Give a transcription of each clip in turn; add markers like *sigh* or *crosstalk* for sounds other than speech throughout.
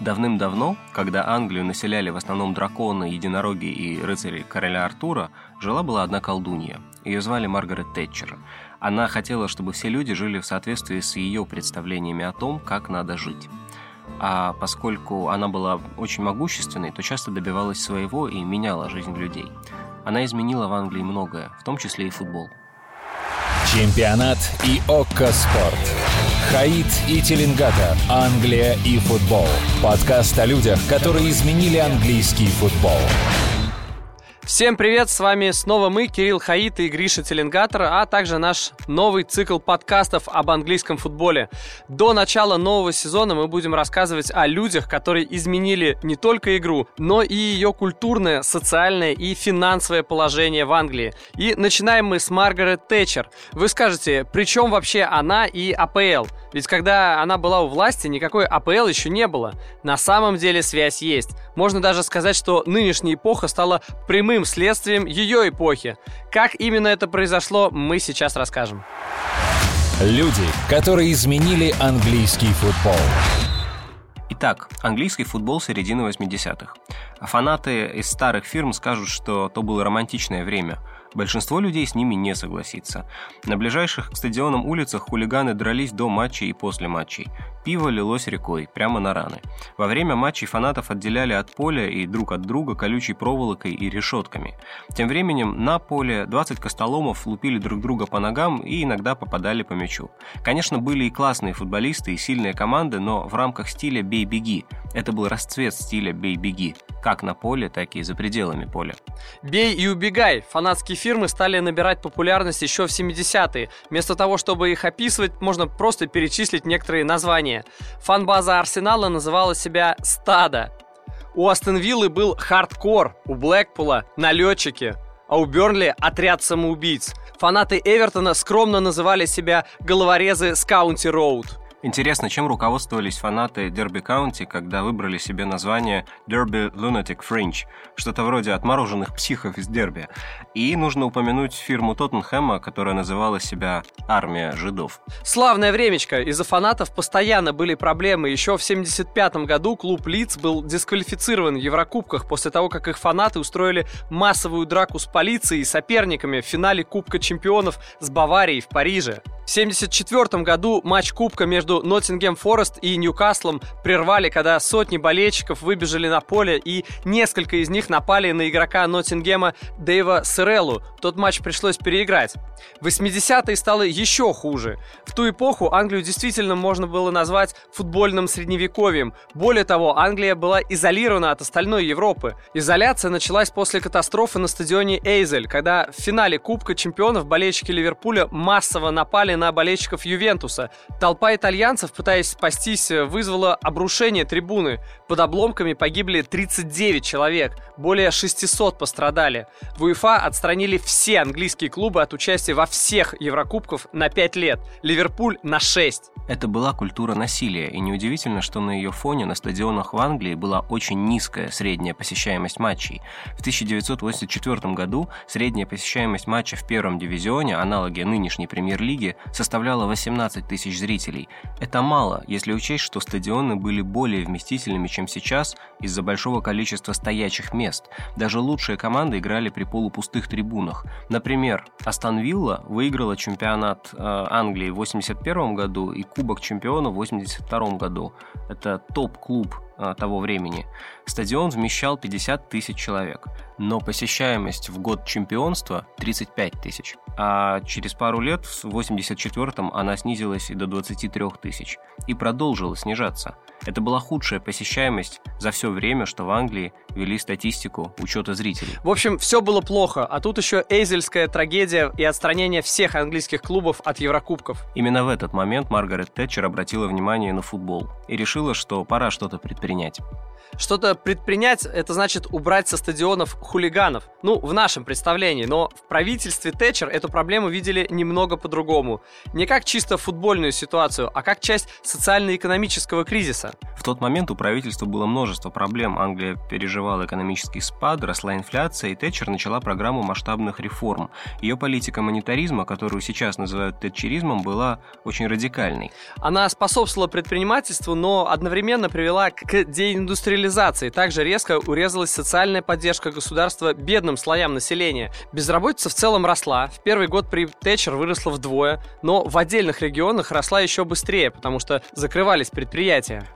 Давным-давно, когда Англию населяли в основном драконы, единороги и рыцари короля Артура, жила-была одна колдунья. Ее звали Маргарет Тэтчер. Она хотела, чтобы все люди жили в соответствии с ее представлениями о том, как надо жить. А поскольку она была очень могущественной, то часто добивалась своего и меняла жизнь людей. Она изменила в Англии многое, в том числе и футбол. Чемпионат и ОККО Спорт. Хаид и Теленгата. Англия и футбол. Подкаст о людях, которые изменили английский футбол. Всем привет, с вами снова мы, Кирилл Хаит и Гриша Теленгатор, а также наш новый цикл подкастов об английском футболе. До начала нового сезона мы будем рассказывать о людях, которые изменили не только игру, но и ее культурное, социальное и финансовое положение в Англии. И начинаем мы с Маргарет Тэтчер. Вы скажете, при чем вообще она и АПЛ? Ведь когда она была у власти, никакой АПЛ еще не было. На самом деле связь есть. Можно даже сказать, что нынешняя эпоха стала прямым следствием ее эпохи. Как именно это произошло, мы сейчас расскажем. Люди, которые изменили английский футбол. Итак, английский футбол середины 80-х. Фанаты из старых фирм скажут, что то было романтичное время – Большинство людей с ними не согласится. На ближайших к стадионам улицах хулиганы дрались до матчей и после матчей. Пиво лилось рекой, прямо на раны. Во время матчей фанатов отделяли от поля и друг от друга колючей проволокой и решетками. Тем временем на поле 20 костоломов лупили друг друга по ногам и иногда попадали по мячу. Конечно, были и классные футболисты, и сильные команды, но в рамках стиля «бей-беги». Это был расцвет стиля «бей-беги», как на поле, так и за пределами поля. «Бей и убегай» фанатские фирмы стали набирать популярность еще в 70-е. Вместо того, чтобы их описывать, можно просто перечислить некоторые названия. Фанбаза Арсенала называла себя «Стадо». У Астон Виллы был хардкор, у Блэкпула – налетчики, а у Бернли – отряд самоубийц. Фанаты Эвертона скромно называли себя головорезы с Каунти Роуд. Интересно, чем руководствовались фанаты Дерби Каунти, когда выбрали себе название Derby Lunatic Fringe, что-то вроде отмороженных психов из Дерби. И нужно упомянуть фирму Тоттенхэма, которая называла себя «Армия жидов». Славное времечко. Из-за фанатов постоянно были проблемы. Еще в 75 году клуб Лиц был дисквалифицирован в Еврокубках после того, как их фанаты устроили массовую драку с полицией и соперниками в финале Кубка чемпионов с Баварией в Париже. В 1974 году матч Кубка между Ноттингем Форест и Ньюкаслом прервали, когда сотни болельщиков выбежали на поле и несколько из них напали на игрока Ноттингема Дэйва Сыреллу. Тот матч пришлось переиграть. В 80-е стало еще хуже. В ту эпоху Англию действительно можно было назвать футбольным средневековьем. Более того, Англия была изолирована от остальной Европы. Изоляция началась после катастрофы на стадионе Эйзель, когда в финале Кубка чемпионов болельщики Ливерпуля массово напали на болельщиков Ювентуса. Толпа итальянцев, пытаясь спастись, вызвала обрушение трибуны. Под обломками погибли 39 человек, более 600 пострадали. В УЕФА отстранили все английские клубы от участия во всех Еврокубках на 5 лет. Ливерпуль на 6. Это была культура насилия, и неудивительно, что на ее фоне на стадионах в Англии была очень низкая средняя посещаемость матчей. В 1984 году средняя посещаемость матча в первом дивизионе, аналоге нынешней премьер-лиги, составляла 18 тысяч зрителей. Это мало, если учесть, что стадионы были более вместительными, чем сейчас, из-за большого количества стоячих мест. Даже лучшие команды играли при полупустых трибунах. Например, Астон Вилла выиграла чемпионат э, Англии в 1981 году и Кубок чемпионов в 1982 году. Это топ-клуб того времени. Стадион вмещал 50 тысяч человек, но посещаемость в год чемпионства 35 тысяч. А через пару лет, в 84-м, она снизилась и до 23 тысяч. И продолжила снижаться. Это была худшая посещаемость за все время, что в Англии вели статистику учета зрителей. В общем, все было плохо, а тут еще эйзельская трагедия и отстранение всех английских клубов от Еврокубков. Именно в этот момент Маргарет Тэтчер обратила внимание на футбол и решила, что пора что-то предпринять. Что-то предпринять, это значит убрать со стадионов хулиганов. Ну, в нашем представлении, но в правительстве Тэтчер эту проблему видели немного по-другому. Не как чисто футбольную ситуацию, а как часть социально-экономического кризиса. Тот момент у правительства было множество проблем. Англия переживала экономический спад, росла инфляция, и Тэтчер начала программу масштабных реформ. Ее политика монетаризма, которую сейчас называют тэтчеризмом, была очень радикальной. Она способствовала предпринимательству, но одновременно привела к деиндустриализации. Также резко урезалась социальная поддержка государства бедным слоям населения. Безработица в целом росла. В первый год при Тэтчер выросла вдвое, но в отдельных регионах росла еще быстрее, потому что закрывались предприятия.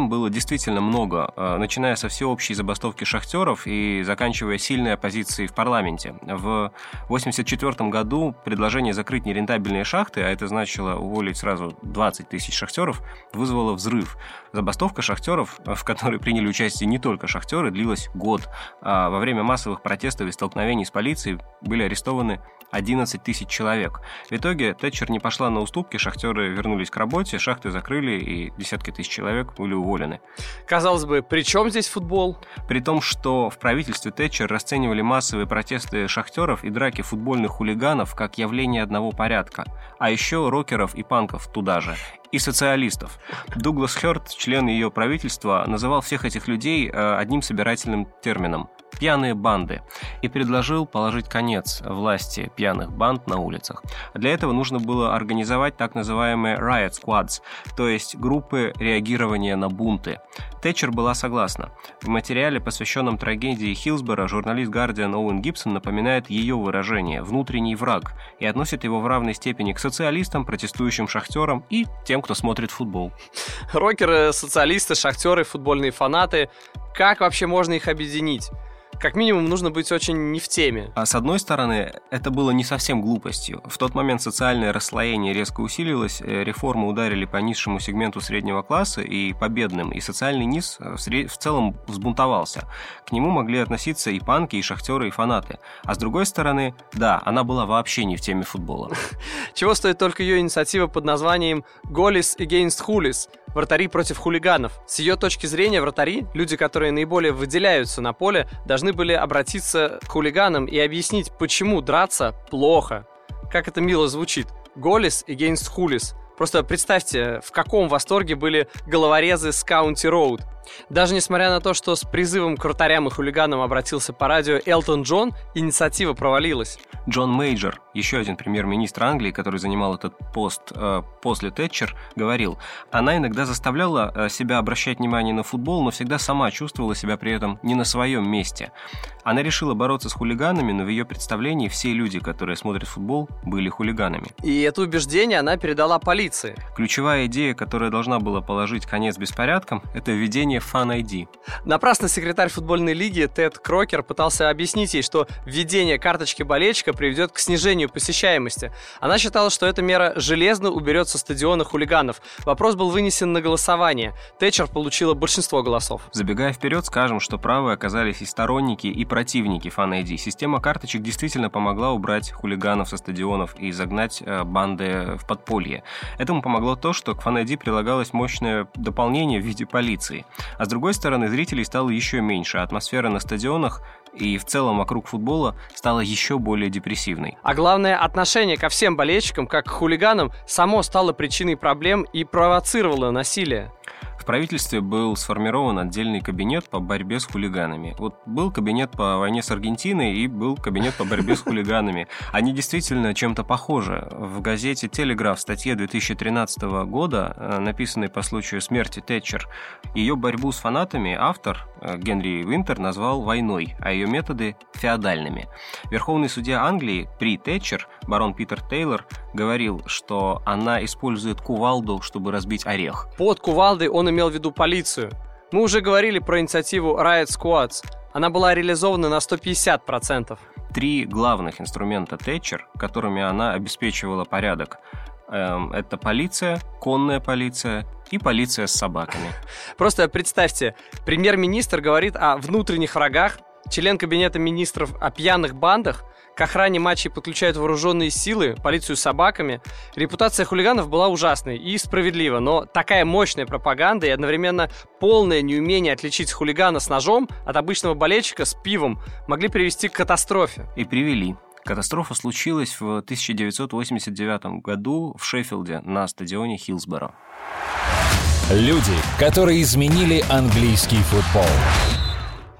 Проблем было действительно много, э, начиная со всеобщей забастовки шахтеров и заканчивая сильной оппозицией в парламенте. В 1984 году предложение закрыть нерентабельные шахты, а это значило уволить сразу 20 тысяч шахтеров, вызвало взрыв. Забастовка шахтеров, в которой приняли участие не только шахтеры, длилась год. А во время массовых протестов и столкновений с полицией были арестованы 11 тысяч человек. В итоге Тэтчер не пошла на уступки, шахтеры вернулись к работе, шахты закрыли и десятки тысяч человек были уволены. Казалось бы, при чем здесь футбол? При том, что в правительстве Тэтчер расценивали массовые протесты шахтеров и драки футбольных хулиганов как явление одного порядка, а еще рокеров и панков туда же и социалистов. Дуглас Хёрд, член ее правительства, называл всех этих людей э, одним собирательным термином пьяные банды и предложил положить конец власти пьяных банд на улицах. Для этого нужно было организовать так называемые riot squads, то есть группы реагирования на бунты. Тэтчер была согласна. В материале, посвященном трагедии Хилсбора, журналист Guardian Оуэн Гибсон напоминает ее выражение «внутренний враг» и относит его в равной степени к социалистам, протестующим шахтерам и тем, кто смотрит футбол. Рокеры, социалисты, шахтеры, футбольные фанаты. Как вообще можно их объединить? Как минимум нужно быть очень не в теме. А с одной стороны, это было не совсем глупостью. В тот момент социальное расслоение резко усилилось, э, реформы ударили по низшему сегменту среднего класса и по бедным, и социальный низ э, в целом взбунтовался. К нему могли относиться и панки, и шахтеры, и фанаты. А с другой стороны, да, она была вообще не в теме футбола. *laughs* Чего стоит только ее инициатива под названием «Голис against Hulis», вратари против хулиганов. С ее точки зрения, вратари, люди, которые наиболее выделяются на поле, должны были обратиться к хулиганам и объяснить, почему драться плохо. Как это мило звучит. Голис against хулис. Просто представьте, в каком восторге были головорезы с County Road. Даже несмотря на то, что с призывом к вратарям и хулиганам обратился по радио Элтон Джон, инициатива провалилась. Джон Мейджор, еще один премьер-министр Англии, который занимал этот пост э, после Тэтчер, говорил, она иногда заставляла э, себя обращать внимание на футбол, но всегда сама чувствовала себя при этом не на своем месте. Она решила бороться с хулиганами, но в ее представлении все люди, которые смотрят футбол, были хулиганами. И это убеждение она передала полиции. Ключевая идея, которая должна была положить конец беспорядкам, это введение Fan ID. Напрасно секретарь футбольной лиги Тед Крокер пытался объяснить ей, что введение карточки болельщика приведет к снижению посещаемости. Она считала, что эта мера железно уберет со стадиона хулиганов. Вопрос был вынесен на голосование. Тэтчер получила большинство голосов. Забегая вперед, скажем, что правы оказались и сторонники, и противники Fan ID. Система карточек действительно помогла убрать хулиганов со стадионов и загнать э, банды в подполье. Этому помогло то, что к Fan ID прилагалось мощное дополнение в виде полиции. А с другой стороны, зрителей стало еще меньше, а атмосфера на стадионах и в целом вокруг футбола стала еще более депрессивной. А главное, отношение ко всем болельщикам, как к хулиганам, само стало причиной проблем и провоцировало насилие. В правительстве был сформирован отдельный кабинет по борьбе с хулиганами. Вот был кабинет по войне с Аргентиной и был кабинет по борьбе с хулиганами. Они действительно чем-то похожи. В газете «Телеграф» статье 2013 года, э, написанной по случаю смерти Тэтчер, ее борьбу с фанатами автор Генри Винтер назвал войной, а ее методы – феодальными. Верховный судья Англии при Тэтчер, барон Питер Тейлор, говорил, что она использует кувалду, чтобы разбить орех. Под кувалдой он имел в виду полицию. Мы уже говорили про инициативу Riot Squads. Она была реализована на 150%. Три главных инструмента Тэтчер, которыми она обеспечивала порядок, это полиция, конная полиция и полиция с собаками. *laughs* Просто представьте, премьер-министр говорит о внутренних врагах, член кабинета министров о пьяных бандах, к охране матчей подключают вооруженные силы, полицию с собаками. Репутация хулиганов была ужасной и справедлива, но такая мощная пропаганда и одновременно полное неумение отличить хулигана с ножом от обычного болельщика с пивом могли привести к катастрофе. И привели. Катастрофа случилась в 1989 году в Шеффилде на стадионе Хилсборо. Люди, которые изменили английский футбол.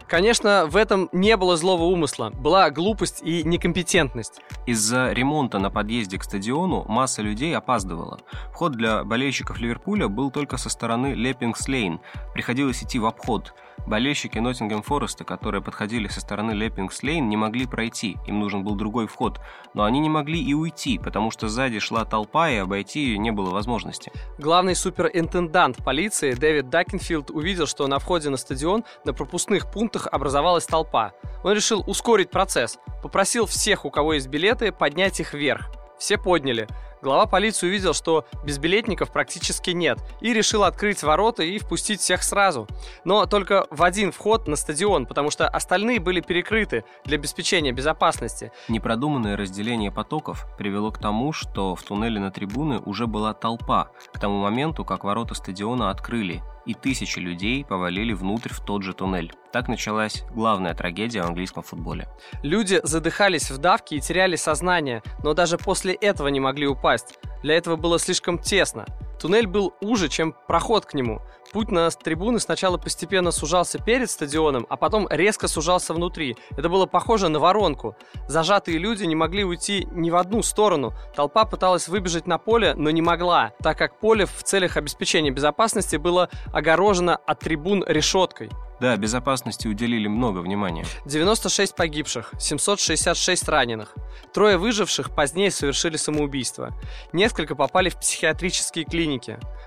Конечно, в этом не было злого умысла. Была глупость и некомпетентность. Из-за ремонта на подъезде к стадиону масса людей опаздывала. Вход для болельщиков Ливерпуля был только со стороны Леппингс-Лейн. Приходилось идти в обход – Болельщики Ноттингем Фореста, которые подходили со стороны Леппингс-Лейн, не могли пройти, им нужен был другой вход. Но они не могли и уйти, потому что сзади шла толпа, и обойти ее не было возможности. Главный суперинтендант полиции Дэвид Дакенфилд увидел, что на входе на стадион на пропускных пунктах образовалась толпа. Он решил ускорить процесс, попросил всех, у кого есть билеты, поднять их вверх. Все подняли. Глава полиции увидел, что безбилетников практически нет, и решил открыть ворота и впустить всех сразу. Но только в один вход на стадион, потому что остальные были перекрыты для обеспечения безопасности. Непродуманное разделение потоков привело к тому, что в туннеле на трибуны уже была толпа, к тому моменту, как ворота стадиона открыли, и тысячи людей повалили внутрь в тот же туннель. Так началась главная трагедия в английском футболе. Люди задыхались в давке и теряли сознание, но даже после этого не могли упасть. Для этого было слишком тесно. Туннель был уже, чем проход к нему. Путь на трибуны сначала постепенно сужался перед стадионом, а потом резко сужался внутри. Это было похоже на воронку. Зажатые люди не могли уйти ни в одну сторону. Толпа пыталась выбежать на поле, но не могла, так как поле в целях обеспечения безопасности было огорожено от трибун решеткой. Да, безопасности уделили много внимания. 96 погибших, 766 раненых. Трое выживших позднее совершили самоубийство. Несколько попали в психиатрические клиники.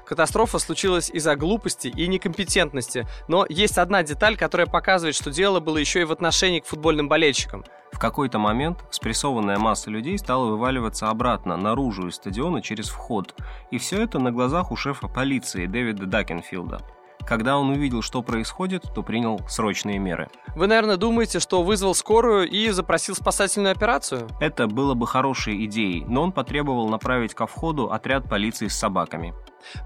Катастрофа случилась из-за глупости и некомпетентности, но есть одна деталь, которая показывает, что дело было еще и в отношении к футбольным болельщикам. В какой-то момент спрессованная масса людей стала вываливаться обратно, наружу из стадиона через вход. И все это на глазах у шефа полиции Дэвида Дакенфилда. Когда он увидел, что происходит, то принял срочные меры. Вы, наверное, думаете, что вызвал скорую и запросил спасательную операцию? Это было бы хорошей идеей, но он потребовал направить ко входу отряд полиции с собаками.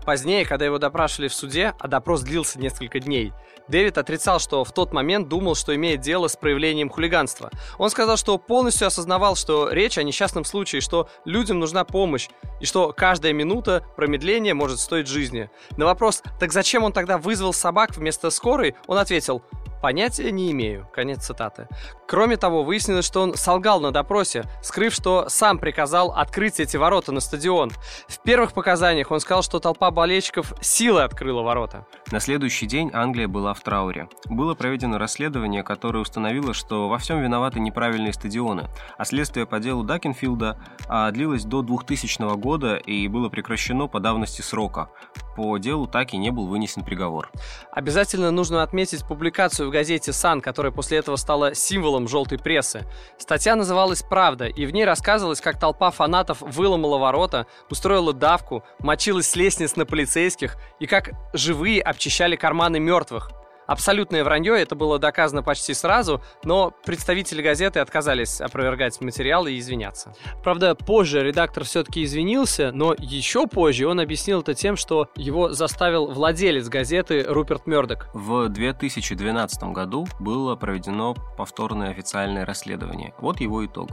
Позднее, когда его допрашивали в суде, а допрос длился несколько дней, Дэвид отрицал, что в тот момент думал, что имеет дело с проявлением хулиганства. Он сказал, что полностью осознавал, что речь о несчастном случае, что людям нужна помощь, и что каждая минута промедления может стоить жизни. На вопрос, так зачем он тогда вызвал собак вместо скорой, он ответил, Понятия не имею. Конец цитаты. Кроме того, выяснилось, что он солгал на допросе, скрыв, что сам приказал открыть эти ворота на стадион. В первых показаниях он сказал, что толпа болельщиков силой открыла ворота. На следующий день Англия была в трауре. Было проведено расследование, которое установило, что во всем виноваты неправильные стадионы, а следствие по делу Дакенфилда а, длилось до 2000 года и было прекращено по давности срока. По делу так и не был вынесен приговор. Обязательно нужно отметить публикацию в газете «Сан», которая после этого стала символом желтой прессы. Статья называлась «Правда», и в ней рассказывалось, как толпа фанатов выломала ворота, устроила давку, мочилась с лестниц на полицейских, и как живые обчищали карманы мертвых. Абсолютное вранье, это было доказано почти сразу, но представители газеты отказались опровергать материал и извиняться. Правда, позже редактор все-таки извинился, но еще позже он объяснил это тем, что его заставил владелец газеты Руперт Мердок. В 2012 году было проведено повторное официальное расследование. Вот его итог.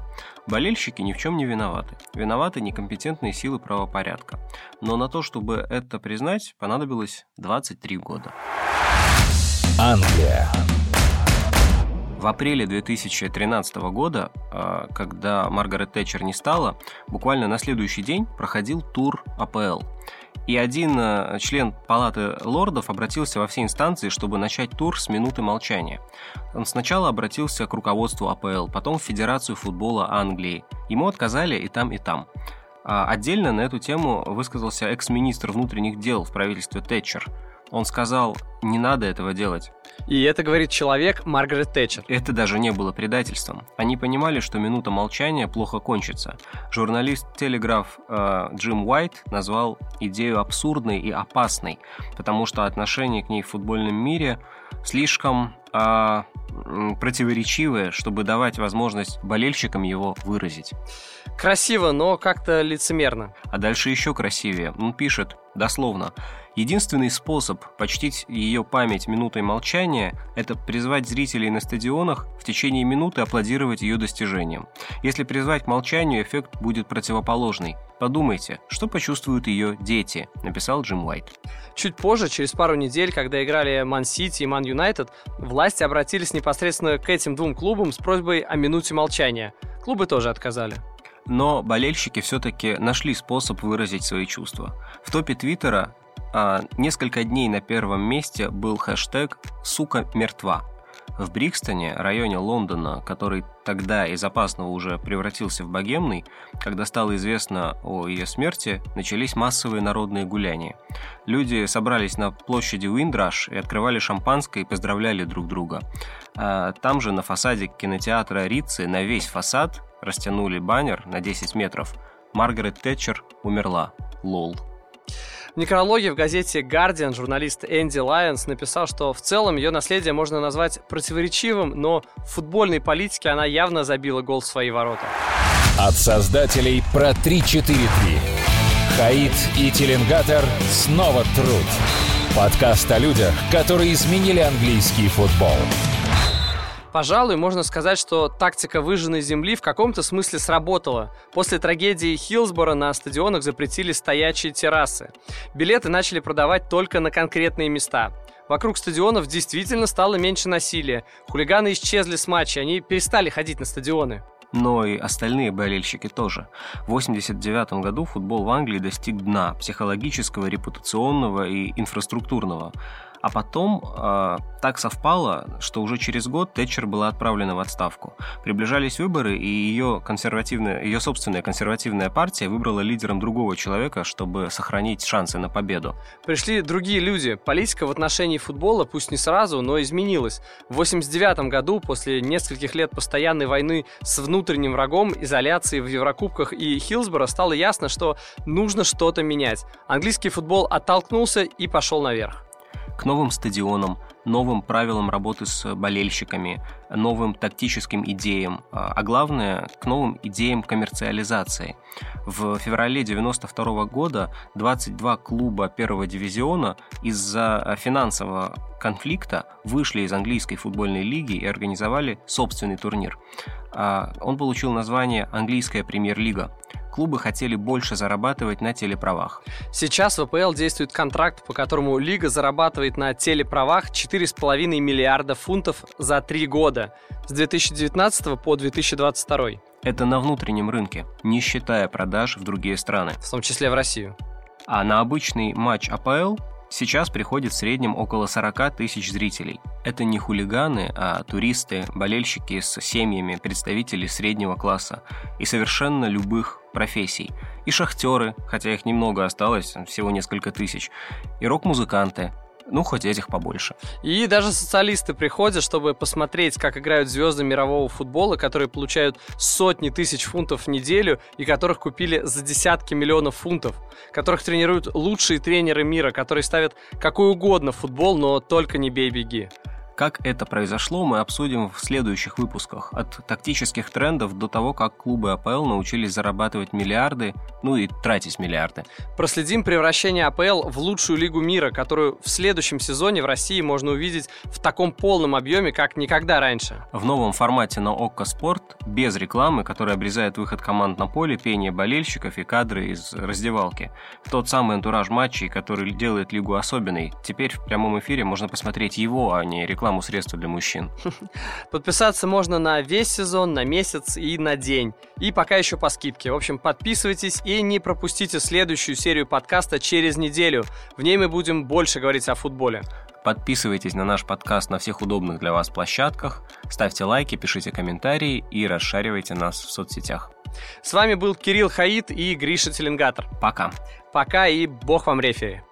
Болельщики ни в чем не виноваты. Виноваты некомпетентные силы правопорядка. Но на то, чтобы это признать, понадобилось 23 года. Англия. В апреле 2013 года, а, когда Маргарет Тэтчер не стала, буквально на следующий день проходил тур АПЛ. И один а, член Палаты лордов обратился во все инстанции, чтобы начать тур с минуты молчания. Он сначала обратился к руководству АПЛ, потом в Федерацию футбола Англии. Ему отказали и там, и там. А отдельно на эту тему высказался экс-министр внутренних дел в правительстве Тэтчер – он сказал, не надо этого делать. И это говорит человек Маргарет Тэтчер. Это даже не было предательством. Они понимали, что минута молчания плохо кончится. Журналист Телеграф э, Джим Уайт назвал идею абсурдной и опасной, потому что отношение к ней в футбольном мире слишком э, противоречивое, чтобы давать возможность болельщикам его выразить. Красиво, но как-то лицемерно. А дальше еще красивее. Он пишет, дословно, Единственный способ почтить ее память минутой молчания – это призвать зрителей на стадионах в течение минуты аплодировать ее достижениям. Если призвать к молчанию, эффект будет противоположный. Подумайте, что почувствуют ее дети, написал Джим Уайт. Чуть позже, через пару недель, когда играли Ман Сити и Ман Юнайтед, власти обратились непосредственно к этим двум клубам с просьбой о минуте молчания. Клубы тоже отказали но болельщики все-таки нашли способ выразить свои чувства. В топе Твиттера несколько дней на первом месте был хэштег «Сука мертва». В Брикстоне, районе Лондона, который тогда из опасного уже превратился в богемный, когда стало известно о ее смерти, начались массовые народные гуляния. Люди собрались на площади Уиндраш и открывали шампанское и поздравляли друг друга. А там же на фасаде кинотеатра Рицци на весь фасад растянули баннер на 10 метров «Маргарет Тэтчер умерла. Лол». В некрологе в газете Guardian журналист Энди Лайонс написал, что в целом ее наследие можно назвать противоречивым, но в футбольной политике она явно забила гол в свои ворота. От создателей про 3-4-3. Хаид и Теленгатор снова труд. Подкаст о людях, которые изменили английский футбол. Пожалуй, можно сказать, что тактика выжженной земли в каком-то смысле сработала. После трагедии Хилсбора на стадионах запретили стоячие террасы. Билеты начали продавать только на конкретные места. Вокруг стадионов действительно стало меньше насилия. Хулиганы исчезли с матча, они перестали ходить на стадионы но и остальные болельщики тоже. В 1989 году футбол в Англии достиг дна психологического, репутационного и инфраструктурного. А потом э, так совпало, что уже через год Тэтчер была отправлена в отставку. Приближались выборы, и ее, консервативная, ее собственная консервативная партия выбрала лидером другого человека, чтобы сохранить шансы на победу. Пришли другие люди. Политика в отношении футбола, пусть не сразу, но изменилась. В 1989 году, после нескольких лет постоянной войны с внутренним врагом, изоляции в Еврокубках и Хилсборо, стало ясно, что нужно что-то менять. Английский футбол оттолкнулся и пошел наверх к новым стадионам, новым правилам работы с болельщиками, новым тактическим идеям, а, а главное, к новым идеям коммерциализации. В феврале 1992 года 22 клуба первого дивизиона из-за финансового конфликта вышли из английской футбольной лиги и организовали собственный турнир. А, он получил название «Английская премьер-лига» клубы хотели больше зарабатывать на телеправах. Сейчас в АПЛ действует контракт, по которому лига зарабатывает на телеправах 4,5 миллиарда фунтов за три года с 2019 по 2022. Это на внутреннем рынке, не считая продаж в другие страны. В том числе в Россию. А на обычный матч АПЛ Сейчас приходит в среднем около 40 тысяч зрителей. Это не хулиганы, а туристы, болельщики с семьями, представители среднего класса и совершенно любых профессий. И шахтеры, хотя их немного осталось, всего несколько тысяч, и рок-музыканты, ну, хоть этих побольше. И даже социалисты приходят, чтобы посмотреть, как играют звезды мирового футбола, которые получают сотни тысяч фунтов в неделю и которых купили за десятки миллионов фунтов, которых тренируют лучшие тренеры мира, которые ставят какой угодно футбол, но только не бей-беги. Как это произошло, мы обсудим в следующих выпусках. От тактических трендов до того, как клубы АПЛ научились зарабатывать миллиарды, ну и тратить миллиарды. Проследим превращение АПЛ в лучшую лигу мира, которую в следующем сезоне в России можно увидеть в таком полном объеме, как никогда раньше. В новом формате на ОККО Спорт, без рекламы, которая обрезает выход команд на поле, пение болельщиков и кадры из раздевалки. Тот самый антураж матчей, который делает лигу особенной. Теперь в прямом эфире можно посмотреть его, а не рекламу рекламу средства для мужчин. *laughs* Подписаться можно на весь сезон, на месяц и на день. И пока еще по скидке. В общем, подписывайтесь и не пропустите следующую серию подкаста через неделю. В ней мы будем больше говорить о футболе. Подписывайтесь на наш подкаст на всех удобных для вас площадках, ставьте лайки, пишите комментарии и расшаривайте нас в соцсетях. С вами был Кирилл Хаид и Гриша Теленгатор. Пока. Пока и бог вам рефери.